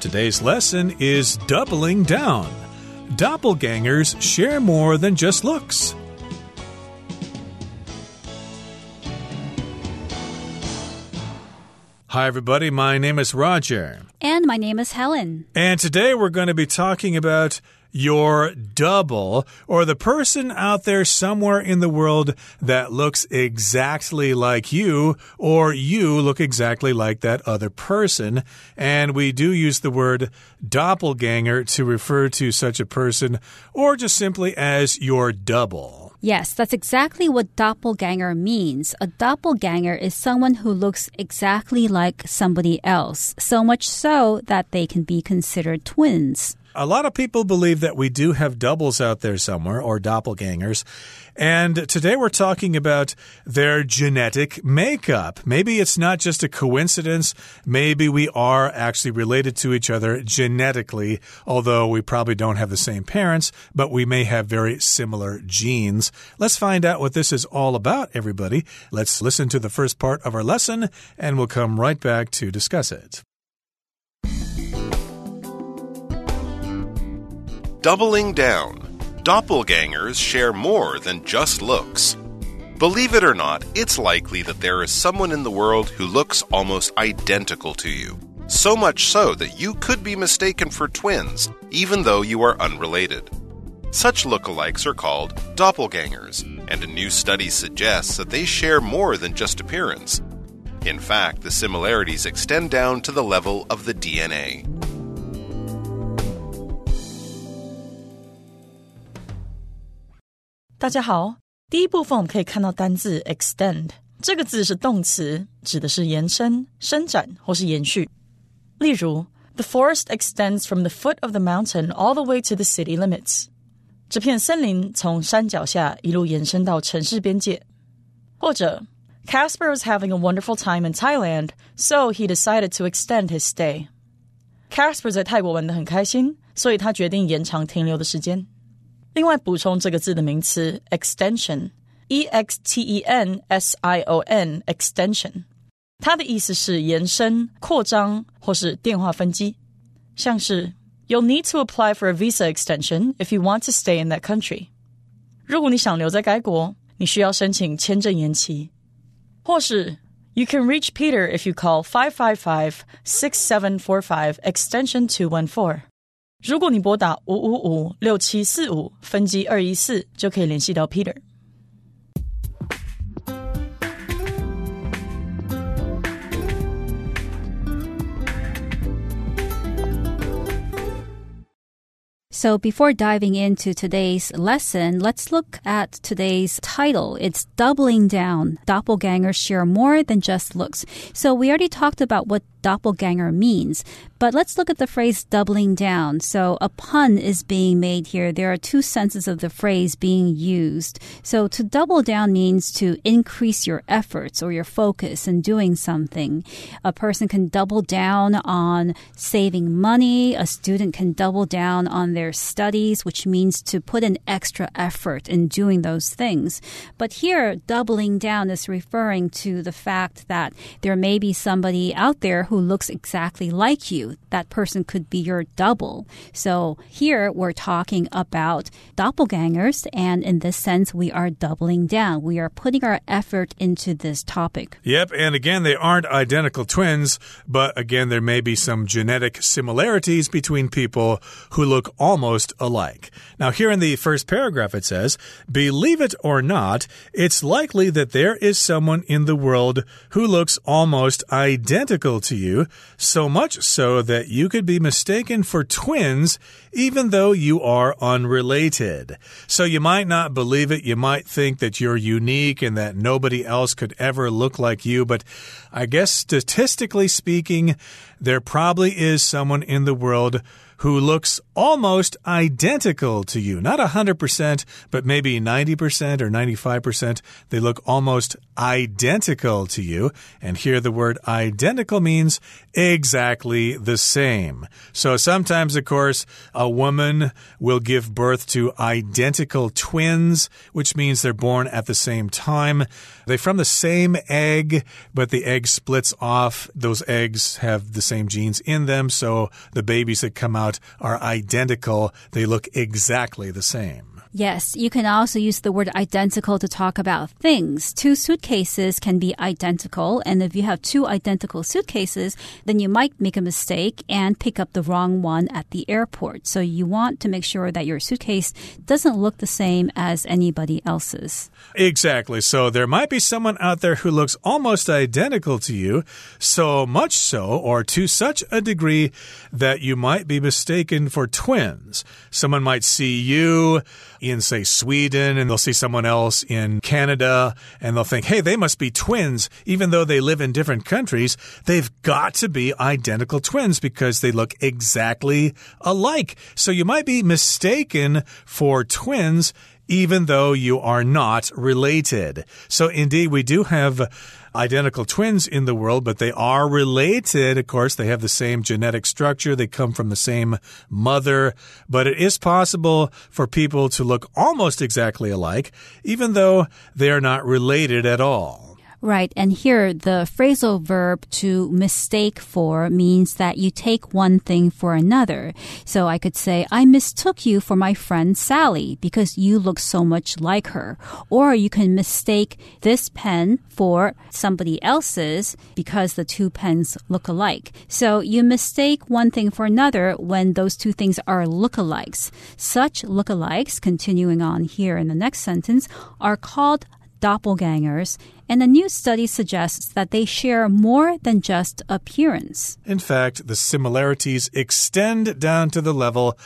Today's lesson is doubling down. Doppelgangers share more than just looks. Hi, everybody. My name is Roger. And my name is Helen. And today we're going to be talking about your double or the person out there somewhere in the world that looks exactly like you or you look exactly like that other person. And we do use the word doppelganger to refer to such a person or just simply as your double. Yes, that's exactly what doppelganger means. A doppelganger is someone who looks exactly like somebody else, so much so that they can be considered twins a lot of people believe that we do have doubles out there somewhere or doppelgangers. And today we're talking about their genetic makeup. Maybe it's not just a coincidence. Maybe we are actually related to each other genetically, although we probably don't have the same parents, but we may have very similar genes. Let's find out what this is all about, everybody. Let's listen to the first part of our lesson, and we'll come right back to discuss it. Doubling down. Doppelgangers share more than just looks. Believe it or not, it's likely that there is someone in the world who looks almost identical to you. So much so that you could be mistaken for twins, even though you are unrelated. Such lookalikes are called doppelgangers, and a new study suggests that they share more than just appearance. In fact, the similarities extend down to the level of the DNA. 大家好，第一部分我们可以看到单字 extend 这个字是动词，指的是延伸、伸展或是延续。例如，The forest extends from the foot of the mountain all the way to the city limits。这片森林从山脚下一路延伸到城市边界。或者，Casper was having a wonderful time in Thailand, so he decided to extend his stay。Casper 在泰国玩得很开心，所以他决定延长停留的时间。 另外补充这个字的名词 extension，e x t e n s i o n，extension，它的意思是延伸、扩张或是电话分机。像是 You'll need to apply for a visa extension if you want to stay in that country。如果你想留在该国，你需要申请签证延期。或是 You can reach Peter if you call five five five six seven four five extension two one four。 如果你拨打五五五六七四五分机二一四，就可以联系到 Peter。So before diving into today's lesson, let's look at today's title. It's doubling down. Doppelgangers share more than just looks. So we already talked about what doppelganger means. But let's look at the phrase doubling down. So a pun is being made here. There are two senses of the phrase being used. So to double down means to increase your efforts or your focus in doing something. A person can double down on saving money. A student can double down on their studies, which means to put an extra effort in doing those things. But here, doubling down is referring to the fact that there may be somebody out there who looks exactly like you. That person could be your double. So here we're talking about doppelgangers, and in this sense, we are doubling down. We are putting our effort into this topic. Yep, and again, they aren't identical twins, but again, there may be some genetic similarities between people who look almost alike. Now, here in the first paragraph, it says, Believe it or not, it's likely that there is someone in the world who looks almost identical to you, so much so that you could be mistaken for twins even though you are unrelated. So you might not believe it. You might think that you're unique and that nobody else could ever look like you. But I guess statistically speaking, there probably is someone in the world who looks almost identical to you. Not 100%, but maybe 90% or 95%. They look almost identical to you. And here the word identical means exactly the same. So sometimes, of course, a woman will give birth to identical twins, which means they're born at the same time. They're from the same egg, but the egg splits off. Those eggs have the same genes in them, so the babies that come out are identical. They look exactly the same. Yes, you can also use the word identical to talk about things. Two suitcases can be identical, and if you have two identical suitcases, then you might make a mistake and pick up the wrong one at the airport. So you want to make sure that your suitcase doesn't look the same as anybody else's. Exactly. So there might be someone out there who looks almost identical to you, so much so, or to such a degree that you might be mistaken for twins. Someone might see you in, say, Sweden and they'll see someone else in Canada and they'll think, hey, they must be twins. Even though they live in different countries, they've got to be identical twins because they look exactly alike. So you might be mistaken for twins even though you are not related. So indeed, we do have identical twins in the world, but they are related. Of course, they have the same genetic structure, they come from the same mother, but it is possible for people to look almost exactly alike, even though they are not related at all. Right. And here, the phrasal verb to mistake for means that you take one thing for another. So I could say, I mistook you for my friend Sally because you look so much like her. Or you can mistake this pen for somebody else's because the two pens look alike. So you mistake one thing for another when those two things are lookalikes. Such lookalikes, continuing on here in the next sentence, are called doppelgangers, and a new study suggests that they share more than just appearance. In fact, the similarities extend down to the level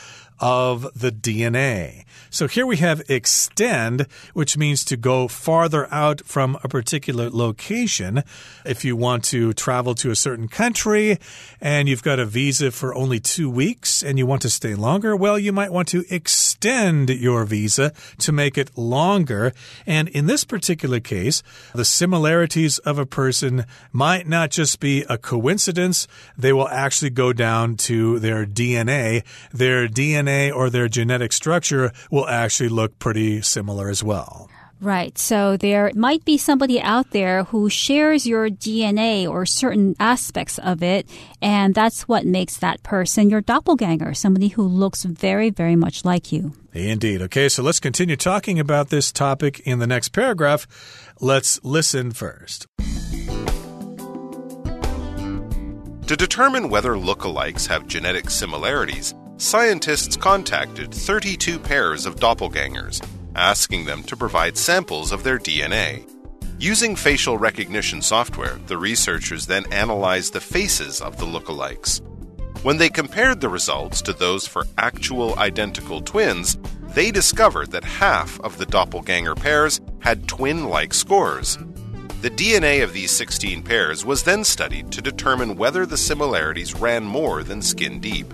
of the DNA. So here we have extend, which means to go farther out from a particular location. If you want to travel to a certain country and you've got a visa for only two weeks and you want to stay longer, well, you might want to extend your visa to make it longer. And in this particular case, the similarities of a person might not just be a coincidence, they will actually go down to their DNA. Their DNA or their genetic structure will will actually look pretty similar as well. Right. So there might be somebody out there who shares your DNA or certain aspects of it, and that's what makes that person your doppelganger, somebody who looks very, very much like you. Indeed. Okay, so let's continue talking about this topic in the next paragraph. Let's listen first. To determine whether lookalikes have genetic similarities, scientists contacted 32 pairs of doppelgangers, asking them to provide samples of their DNA. Using facial recognition software, the researchers then analyzed the faces of the lookalikes. When they compared the results to those for actual identical twins, they discovered that half of the doppelganger pairs had twin like scores. The DNA of these 16 pairs was then studied to determine whether the similarities ran more than skin deep.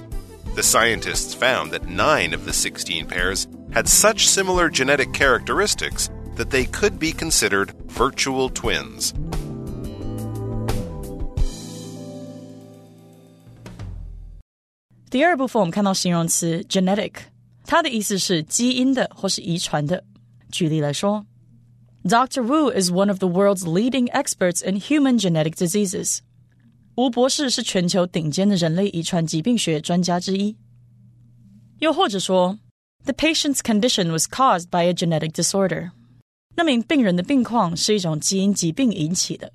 The scientists found that nine of the 16 pairs had such similar genetic characteristics that they could be considered virtual twins. 第二部分我们看到形容词 genetic，它的意思是基因的或是遗传的。举例来说，Dr. Wu is one of the world's leading experts in human genetic diseases. 吴博士是全球顶尖的人类遗传疾病学专家之一。又或者说，The patient's condition was caused by a genetic disorder。那名病人的病况是一种基因疾病引起的。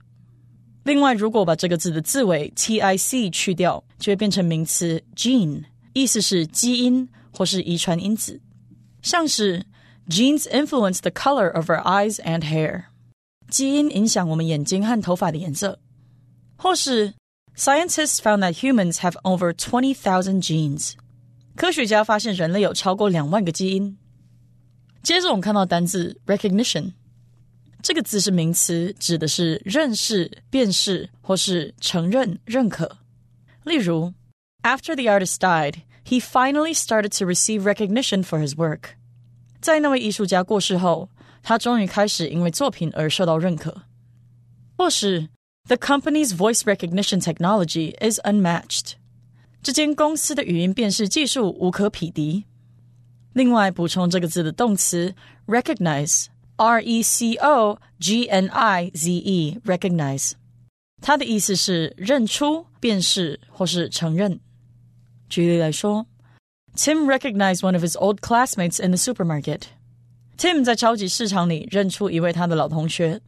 另外，如果把这个字的字尾 tic 去掉，就会变成名词 gene，意思是基因或是遗传因子。像是 genes influence the color of our eyes and hair，基因影响我们眼睛和头发的颜色。或是 Scientists found that humans have over 20,000 genes. 科学家发现人类有超过两万个基因。接着我们看到单字 recognition，这个字是名词，指的是认识、辨识或是承认、认可。例如，After the artist died, he finally started to receive recognition for his work. 在那位艺术家过世后，他终于开始因为作品而受到认可。或是 The company's voice recognition technology is unmatched. 这间公司的语音辨识技术无可匹敌。另外，补充这个字的动词 recognize，r e c o g n i z e，recognize，它的意思是认出、辨识或是承认。举例来说，Tim recognized one of his old classmates in the supermarket. Tim 在超级市场里认出一位他的老同学。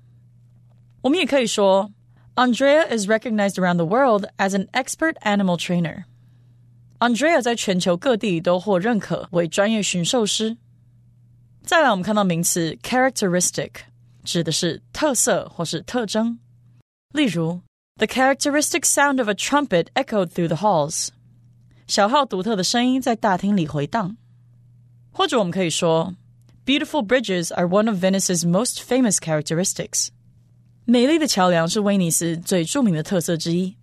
我们也可以说 ，Andrea is recognized around the world as an expert animal trainer. Andrea 在全球各地都获认可为专业驯兽师。再来，我们看到名词 characteristic，指的是特色或是特征。例如，The characteristic sound of a trumpet echoed through the halls。小号独特的声音在大厅里回荡。或者我们可以说，Beautiful bridges are one of Venice's most famous characteristics。 美丽的桥梁是威尼斯最着名的特色之一。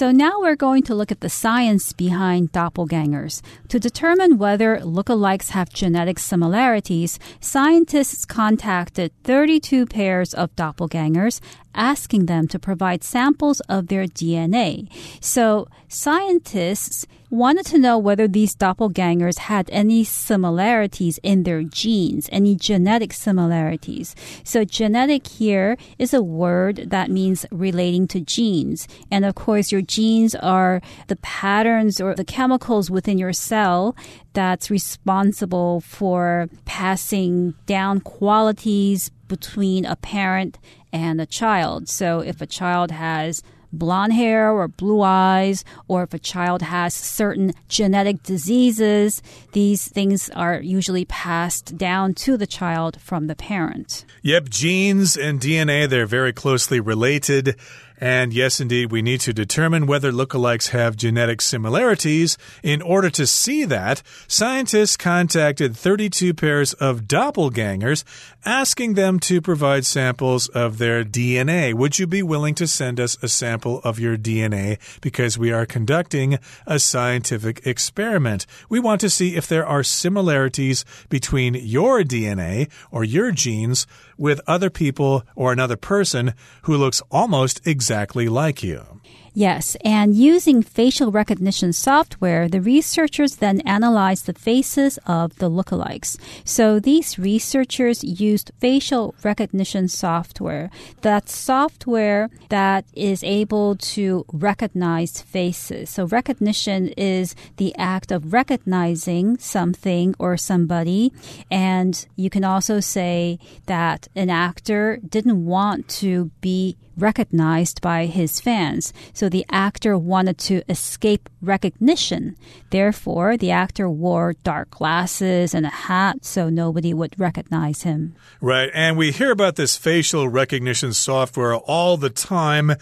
So now we're going to look at the science behind doppelgangers. To determine whether lookalikes have genetic similarities, scientists contacted 32 pairs of doppelgangers asking them to provide samples of their DNA. So scientists wanted to know whether these doppelgangers had any similarities in their genes, any genetic similarities. So genetic here is a word that means relating to genes. And of course, your genes are the patterns or the chemicals within your cell that's responsible for passing down qualities between a parent and a child. So if a child has blonde hair or blue eyes, or if a child has certain genetic diseases, these things are usually passed down to the child from the parent. Yep, genes and DNA, they're very closely related. And yes, indeed, we need to determine whether lookalikes have genetic similarities. In order to see that, scientists contacted 32 pairs of doppelgangers, asking them to provide samples of their DNA. Would you be willing to send us a sample of your DNA? Because we are conducting a scientific experiment. We want to see if there are similarities between your DNA or your genes with other people or another person who looks almost exactly like you. Yes, and using facial recognition software, the researchers then analyzed the faces of the lookalikes. So these researchers used facial recognition software. That software that is able to recognize faces. So recognition is the act of recognizing something or somebody. And you can also say that an actor didn't want to be recognized by his fans. So the actor wanted to escape recognition. Therefore, the actor wore dark glasses and a hat so nobody would recognize him. Right. And we hear about this facial recognition software all the time.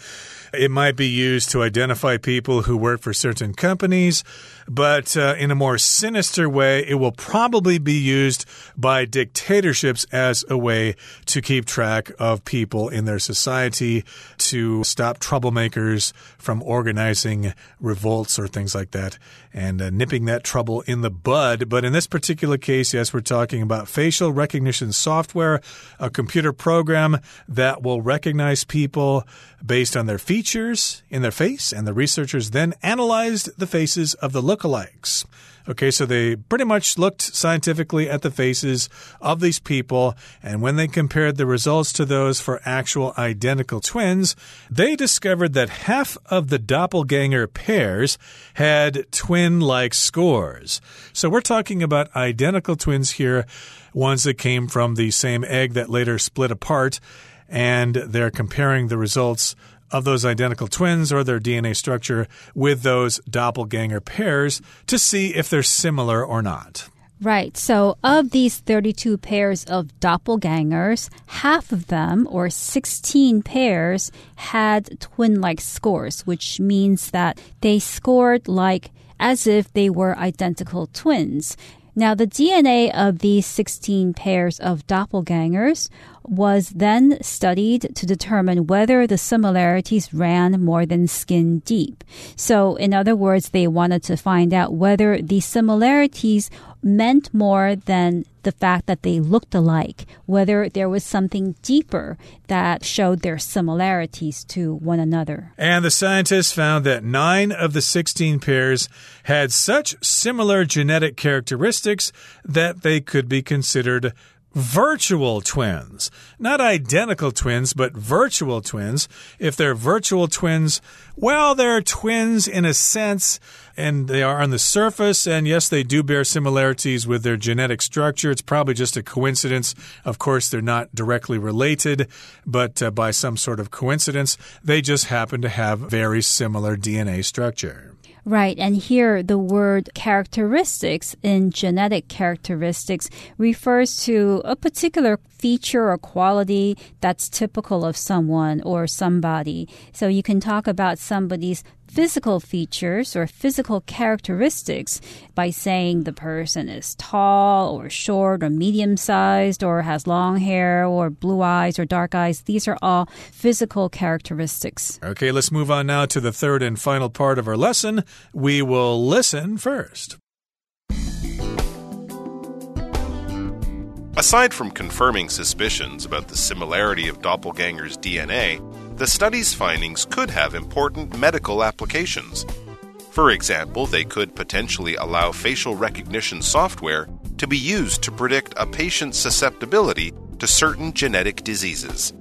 It might be used to identify people who work for certain companies, but uh, in a more sinister way, it will probably be used by dictatorships as a way to keep track of people in their society, to stop troublemakers from organizing revolts or things like that, and uh, nipping that trouble in the bud. But in this particular case, yes, we're talking about facial recognition software, a computer program that will recognize people based on their features in their face, and the researchers then analyzed the faces of the lookalikes. Okay, so they pretty much looked scientifically at the faces of these people, and when they compared the results to those for actual identical twins, they discovered that half of the doppelganger pairs had twin like scores. So we're talking about identical twins here, ones that came from the same egg that later split apart and they're comparing the results of those identical twins or their DNA structure with those doppelganger pairs to see if they're similar or not. Right. So, of these 32 pairs of doppelgangers, half of them, or 16 pairs, had twin like scores, which means that they scored like as if they were identical twins. Now, the DNA of these 16 pairs of doppelgangers was then studied to determine whether the similarities ran more than skin deep. So, in other words, they wanted to find out whether the similarities meant more than the fact that they looked alike, whether there was something deeper that showed their similarities to one another. And the scientists found that nine of the 16 pairs had such similar genetic characteristics that they could be considered virtual twins. Not identical twins, but virtual twins. If they're virtual twins, well, they're twins in a sense, and they are on the surface. And yes, they do bear similarities with their genetic structure. It's probably just a coincidence. Of course, they're not directly related, but uh, by some sort of coincidence, they just happen to have very similar DNA structure. Right, and here the word characteristics in genetic characteristics refers to a particular feature or quality that's typical of someone or somebody. So you can talk about somebody's physical features or physical characteristics by saying the person is tall or short or medium sized or has long hair or blue eyes or dark eyes. These are all physical characteristics. Okay, let's move on now to the third and final part of our lesson. We will listen first. Aside from confirming suspicions about the similarity of doppelgangers' DNA, the study's findings could have important medical applications. For example, they could potentially allow facial recognition software to be used to predict a patient's susceptibility to certain genetic diseases.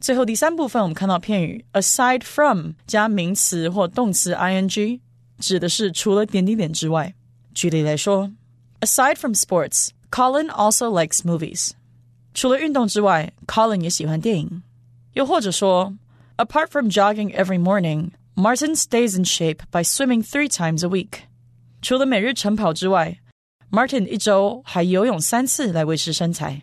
最后第三部分，我们看到片语 aside from 加名词或动词 ing，指的是除了点点点之外。举例来说 Aside from sports, Colin also likes movies. 除了运动之外，Colin 也喜欢电影。又或者说，Apart from jogging every morning, Martin stays in shape by swimming three times a week. 除了每日晨跑之外，Martin 一周还游泳三次来维持身材。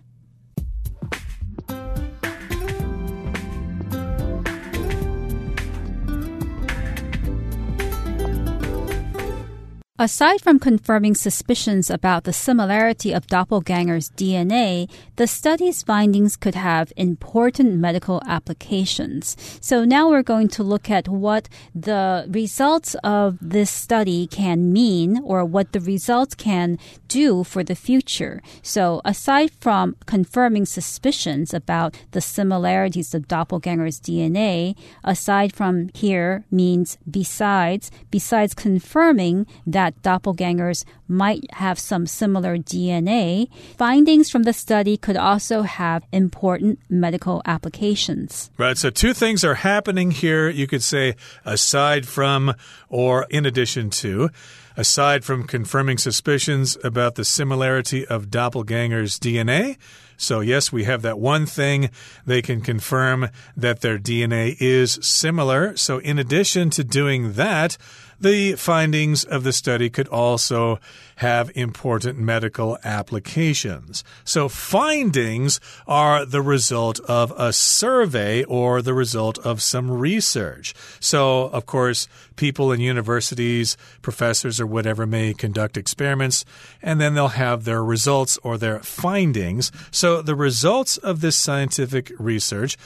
Aside from confirming suspicions about the similarity of doppelgangers' DNA, the study's findings could have important medical applications. So now we're going to look at what the results of this study can mean or what the results can do for the future. So aside from confirming suspicions about the similarities of doppelgangers' DNA, aside from here means besides, besides confirming that that doppelgangers might have some similar DNA, findings from the study could also have important medical applications. Right. So, two things are happening here. You could say aside from or in addition to. Aside from confirming suspicions about the similarity of doppelgangers' DNA, so, yes, we have that one thing. They can confirm that their DNA is similar. So, in addition to doing that, the findings of the study could also have important medical applications. So, findings are the result of a survey or the result of some research. So, of course, people in universities, professors, or whatever may conduct experiments, and then they'll have their results or their findings. So, the results of this scientific research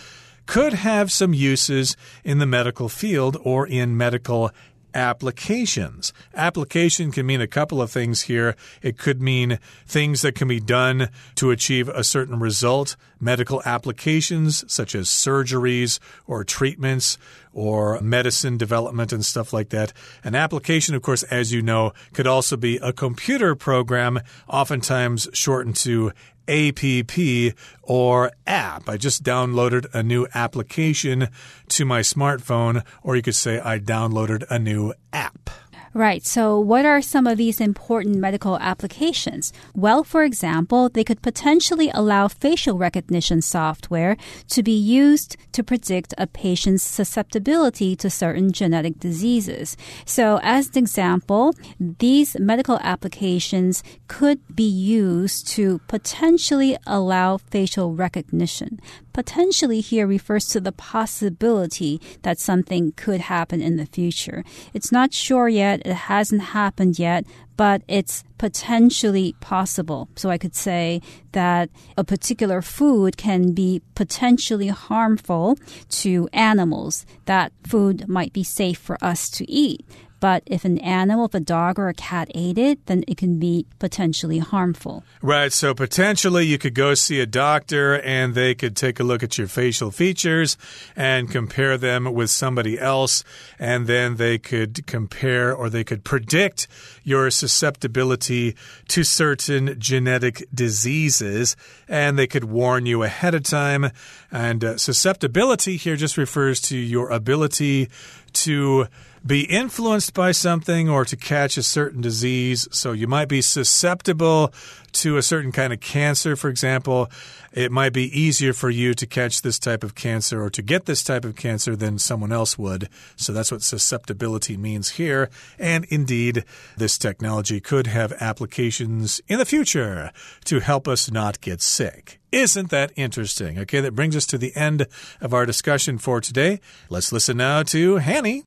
could have some uses in the medical field or in medical applications. Application can mean a couple of things here. It could mean things that can be done to achieve a certain result, medical applications such as surgeries or treatments or medicine development and stuff like that. An application, of course, as you know, could also be a computer program, oftentimes shortened to app or app. I just downloaded a new application to my smartphone, or you could say I downloaded a new app. Right. So, what are some of these important medical applications? Well, for example, they could potentially allow facial recognition software to be used to predict a patient's susceptibility to certain genetic diseases. So, as an example, these medical applications could be used to potentially allow facial recognition. Potentially here refers to the possibility that something could happen in the future. It's not sure yet, it hasn't happened yet, but it's potentially possible. So I could say that a particular food can be potentially harmful to animals. That food might be safe for us to eat. But if an animal, if a dog or a cat ate it, then it can be potentially harmful. Right. So potentially you could go see a doctor and they could take a look at your facial features and compare them with somebody else. And then they could compare or they could predict your susceptibility to certain genetic diseases. And they could warn you ahead of time. And uh, susceptibility here just refers to your ability to be influenced by something or to catch a certain disease. So you might be susceptible to a certain kind of cancer, for example. It might be easier for you to catch this type of cancer or to get this type of cancer than someone else would. So that's what susceptibility means here. And indeed, this technology could have applications in the future to help us not get sick. Isn't that interesting? Okay, that brings us to the end of our discussion for today. Let's listen now to Hanny.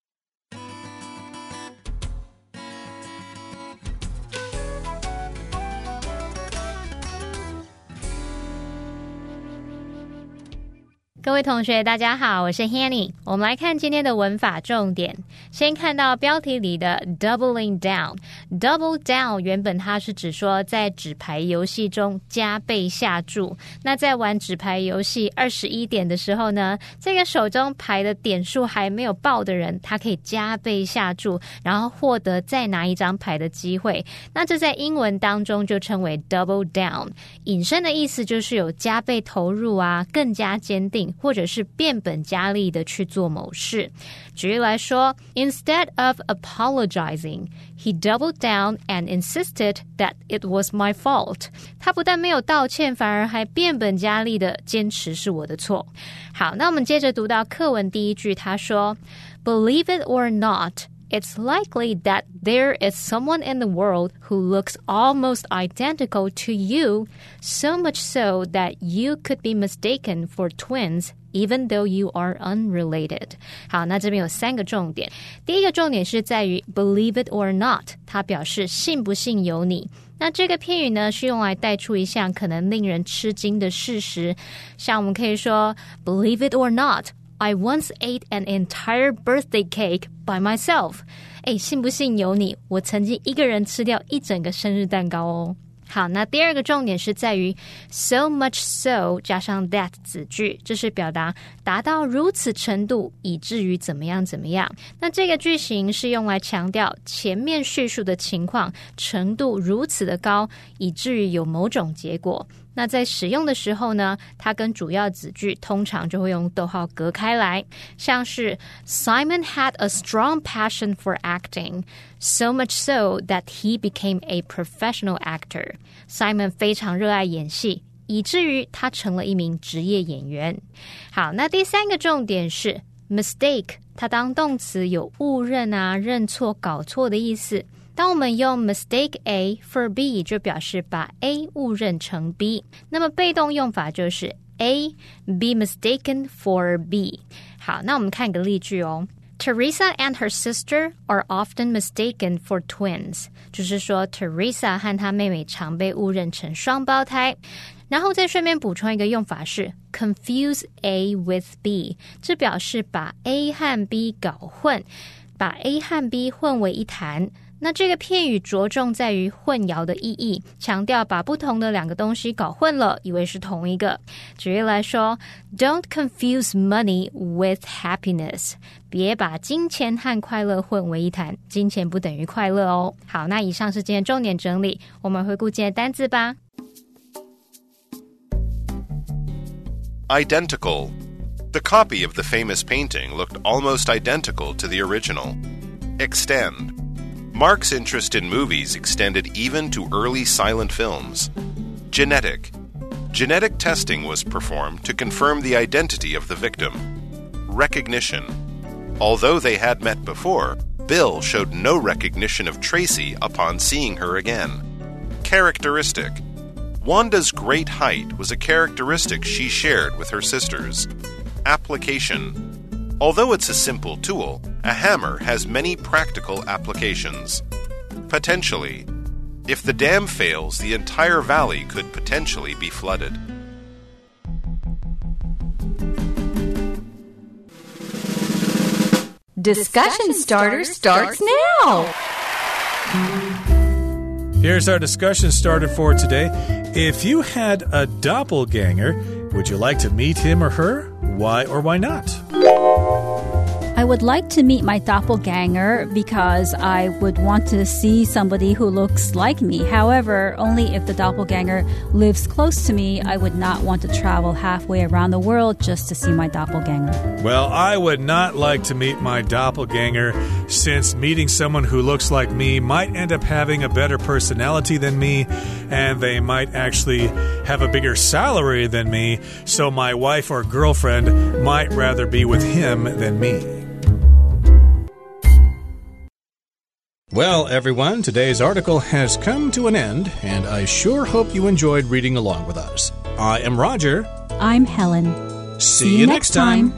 各位同学，大家好，我是 Hanny。我们来看今天的文法重点。先看到标题里的 doubling down，double down 原本它是指说在纸牌游戏中加倍下注。那在玩纸牌游戏二十一点的时候呢，这个手中牌的点数还没有爆的人，他可以加倍下注，然后获得再拿一张牌的机会。那这在英文当中就称为 double down，引申的意思就是有加倍投入啊，更加坚定。或者是变本加厉的去做某事。举例来说，Instead of apologizing, he doubled down and insisted that it was my fault。他不但没有道歉，反而还变本加厉的坚持是我的错。好，那我们接着读到课文第一句，他说：“Believe it or not。” it's likely that there is someone in the world who looks almost identical to you, so much so that you could be mistaken for twins even though you are unrelated。好，那这边有三个重点。第一个重点是在于 believe it or not，它表示信不信由你。那这个片语呢，是用来带出一项可能令人吃惊的事实，像我们可以说 believe it or not。 I once ate an entire birthday cake by myself。哎，信不信由你。我曾经一个人吃掉一整个生日蛋糕哦。好，那第二个重点是在于 so much so 加上 that 子句，这是表达达到如此程度，以至于怎么样怎么样。那这个句型是用来强调前面叙述的情况程度如此的高，以至于有某种结果。那在使用的时候呢，它跟主要子句通常就会用逗号隔开来，像是 Simon had a strong passion for acting, so much so that he became a professional actor. Simon 非常热爱演戏，以至于他成了一名职业演员。好，那第三个重点是 mistake，它当动词有误认啊、认错、搞错的意思。当我们用 mistake A for B，就表示把 A 误认成 B。那么被动用法就是 A be mistaken for B。好，那我们看一个例句哦。Teresa and her sister are often mistaken for twins，就是说 Teresa 和她妹妹常被误认成双胞胎。然后再顺便补充一个用法是 confuse A with B，这表示把 A 和 B 搞混，把 A 和 B 混为一谈。 那这个片语着重在于混淆的意义，强调把不同的两个东西搞混了，以为是同一个。举例来说，Don't confuse money with happiness，别把金钱和快乐混为一谈，金钱不等于快乐哦。好，那以上是今天重点整理，我们回顾今天单字吧。Identical. The copy of the famous painting looked almost identical to the original. Extend. Mark's interest in movies extended even to early silent films. Genetic. Genetic testing was performed to confirm the identity of the victim. Recognition. Although they had met before, Bill showed no recognition of Tracy upon seeing her again. Characteristic. Wanda's great height was a characteristic she shared with her sisters. Application Although it's a simple tool, a hammer has many practical applications. Potentially. If the dam fails, the entire valley could potentially be flooded. Discussion starter starts now. Here's our discussion starter for today. If you had a doppelganger, would you like to meet him or her? Why or why not? Thank you. I would like to meet my doppelganger because I would want to see somebody who looks like me. However, only if the doppelganger lives close to me, I would not want to travel halfway around the world just to see my doppelganger. Well, I would not like to meet my doppelganger since meeting someone who looks like me might end up having a better personality than me and they might actually have a bigger salary than me, so my wife or girlfriend might rather be with him than me. Well, everyone, today's article has come to an end, and I sure hope you enjoyed reading along with us. I am Roger. I'm Helen. See, you next time.